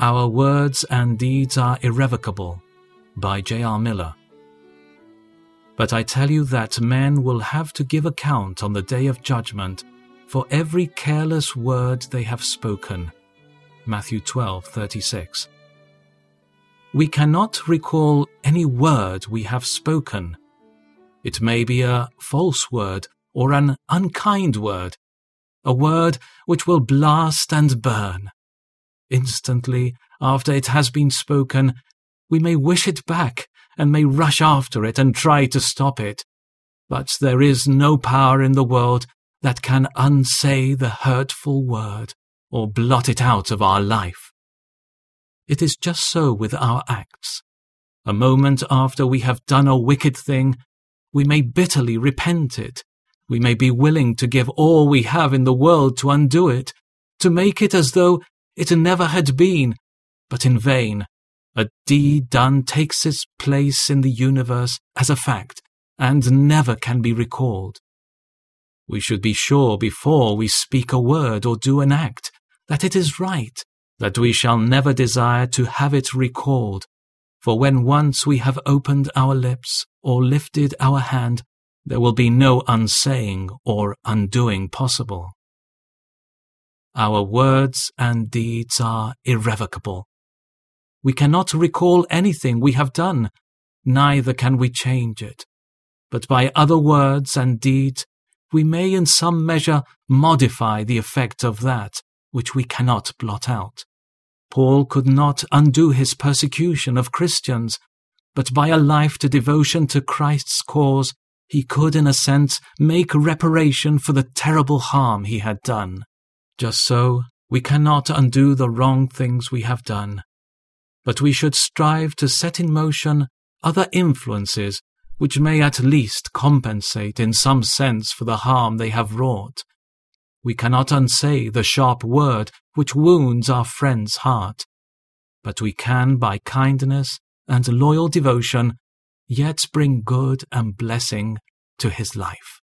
Our words and deeds are irrevocable. By J.R. Miller. But I tell you that men will have to give account on the day of judgment for every careless word they have spoken. Matthew 12:36. We cannot recall any word we have spoken. It may be a false word or an unkind word, a word which will blast and burn. Instantly after it has been spoken, we may wish it back and may rush after it and try to stop it. But there is no power in the world that can unsay the hurtful word or blot it out of our life. It is just so with our acts. A moment after we have done a wicked thing, we may bitterly repent it. We may be willing to give all we have in the world to undo it, to make it as though it never had been, but in vain. A deed done takes its place in the universe as a fact and never can be recalled. We should be sure before we speak a word or do an act that it is right, that we shall never desire to have it recalled. For when once we have opened our lips or lifted our hand, there will be no unsaying or undoing possible. Our words and deeds are irrevocable. We cannot recall anything we have done, neither can we change it. But by other words and deeds, we may in some measure modify the effect of that which we cannot blot out. Paul could not undo his persecution of Christians, but by a life to devotion to Christ's cause, he could in a sense make reparation for the terrible harm he had done. Just so, we cannot undo the wrong things we have done, but we should strive to set in motion other influences which may at least compensate in some sense for the harm they have wrought. We cannot unsay the sharp word which wounds our friend's heart, but we can, by kindness and loyal devotion, yet bring good and blessing to his life.